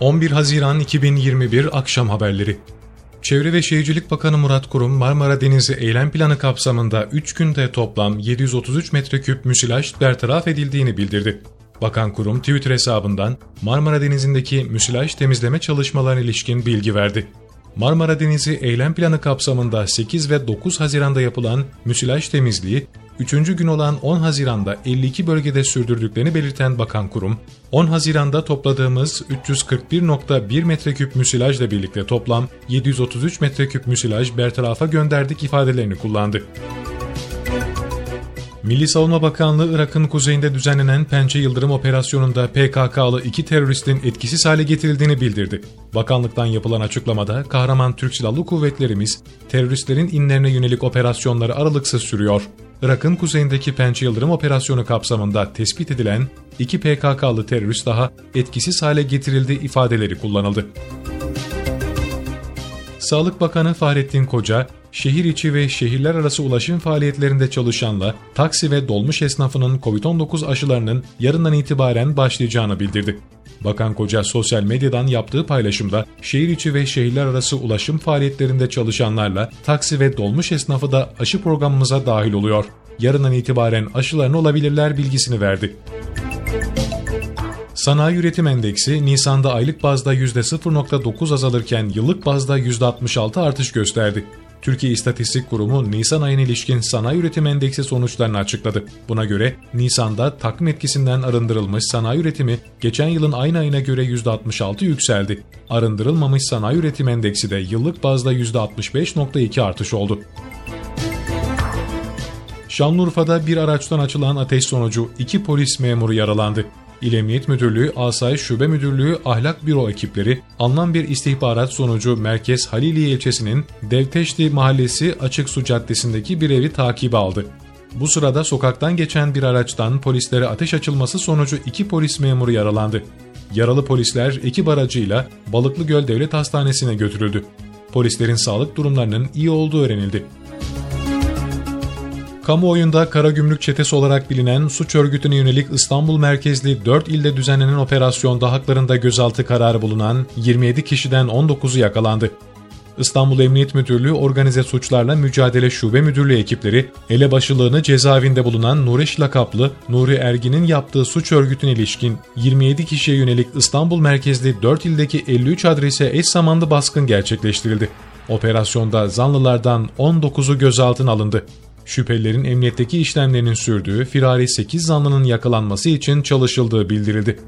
11 Haziran 2021 Akşam Haberleri Çevre ve Şehircilik Bakanı Murat Kurum, Marmara Denizi eylem planı kapsamında 3 günde toplam 733 metreküp müsilaj bertaraf edildiğini bildirdi. Bakan Kurum Twitter hesabından Marmara Denizi'ndeki müsilaj temizleme çalışmalarına ilişkin bilgi verdi. Marmara Denizi eylem planı kapsamında 8 ve 9 Haziran'da yapılan müsilaj temizliği, 3. gün olan 10 Haziran'da 52 bölgede sürdürdüklerini belirten Bakan Kurum, 10 Haziran'da topladığımız 341.1 metreküp müsilajla birlikte toplam 733 metreküp müsilaj bertarafa gönderdik ifadelerini kullandı. Milli Savunma Bakanlığı Irak'ın kuzeyinde düzenlenen Pençe Yıldırım Operasyonu'nda PKK'lı iki teröristin etkisiz hale getirildiğini bildirdi. Bakanlıktan yapılan açıklamada kahraman Türk Silahlı Kuvvetlerimiz teröristlerin inlerine yönelik operasyonları aralıksız sürüyor. Irak'ın kuzeyindeki Pençe Yıldırım Operasyonu kapsamında tespit edilen iki PKK'lı terörist daha etkisiz hale getirildi ifadeleri kullanıldı. Sağlık Bakanı Fahrettin Koca, şehir içi ve şehirler arası ulaşım faaliyetlerinde çalışanla taksi ve dolmuş esnafının COVID-19 aşılarının yarından itibaren başlayacağını bildirdi. Bakan Koca sosyal medyadan yaptığı paylaşımda şehir içi ve şehirler arası ulaşım faaliyetlerinde çalışanlarla taksi ve dolmuş esnafı da aşı programımıza dahil oluyor. Yarından itibaren aşılarını olabilirler bilgisini verdi. Sanayi Üretim Endeksi Nisan'da aylık bazda %0.9 azalırken yıllık bazda %66 artış gösterdi. Türkiye İstatistik Kurumu Nisan ayına ilişkin sanayi üretim endeksi sonuçlarını açıkladı. Buna göre Nisan'da takvim etkisinden arındırılmış sanayi üretimi geçen yılın aynı ayına göre %66 yükseldi. Arındırılmamış sanayi üretim endeksi de yıllık bazda %65.2 artış oldu. Şanlıurfa'da bir araçtan açılan ateş sonucu iki polis memuru yaralandı. İl Emniyet Müdürlüğü, Asayiş Şube Müdürlüğü, Ahlak Büro ekipleri alınan bir istihbarat sonucu Merkez Haliliye ilçesinin Devteşti Mahallesi Açık Su Caddesi'ndeki bir evi takibe aldı. Bu sırada sokaktan geçen bir araçtan polislere ateş açılması sonucu iki polis memuru yaralandı. Yaralı polisler ekip aracıyla Balıklıgöl Devlet Hastanesi'ne götürüldü. Polislerin sağlık durumlarının iyi olduğu öğrenildi. Kamuoyunda kara gümrük çetesi olarak bilinen suç örgütüne yönelik İstanbul merkezli 4 ilde düzenlenen operasyonda haklarında gözaltı kararı bulunan 27 kişiden 19'u yakalandı. İstanbul Emniyet Müdürlüğü Organize Suçlarla Mücadele Şube Müdürlüğü ekipleri elebaşılığını cezaevinde bulunan Nureş lakaplı Nuri Ergin'in yaptığı suç örgütüne ilişkin 27 kişiye yönelik İstanbul merkezli 4 ildeki 53 adrese eş zamanlı baskın gerçekleştirildi. Operasyonda zanlılardan 19'u gözaltına alındı. Şüphelilerin emniyetteki işlemlerinin sürdüğü firari 8 zanlının yakalanması için çalışıldığı bildirildi.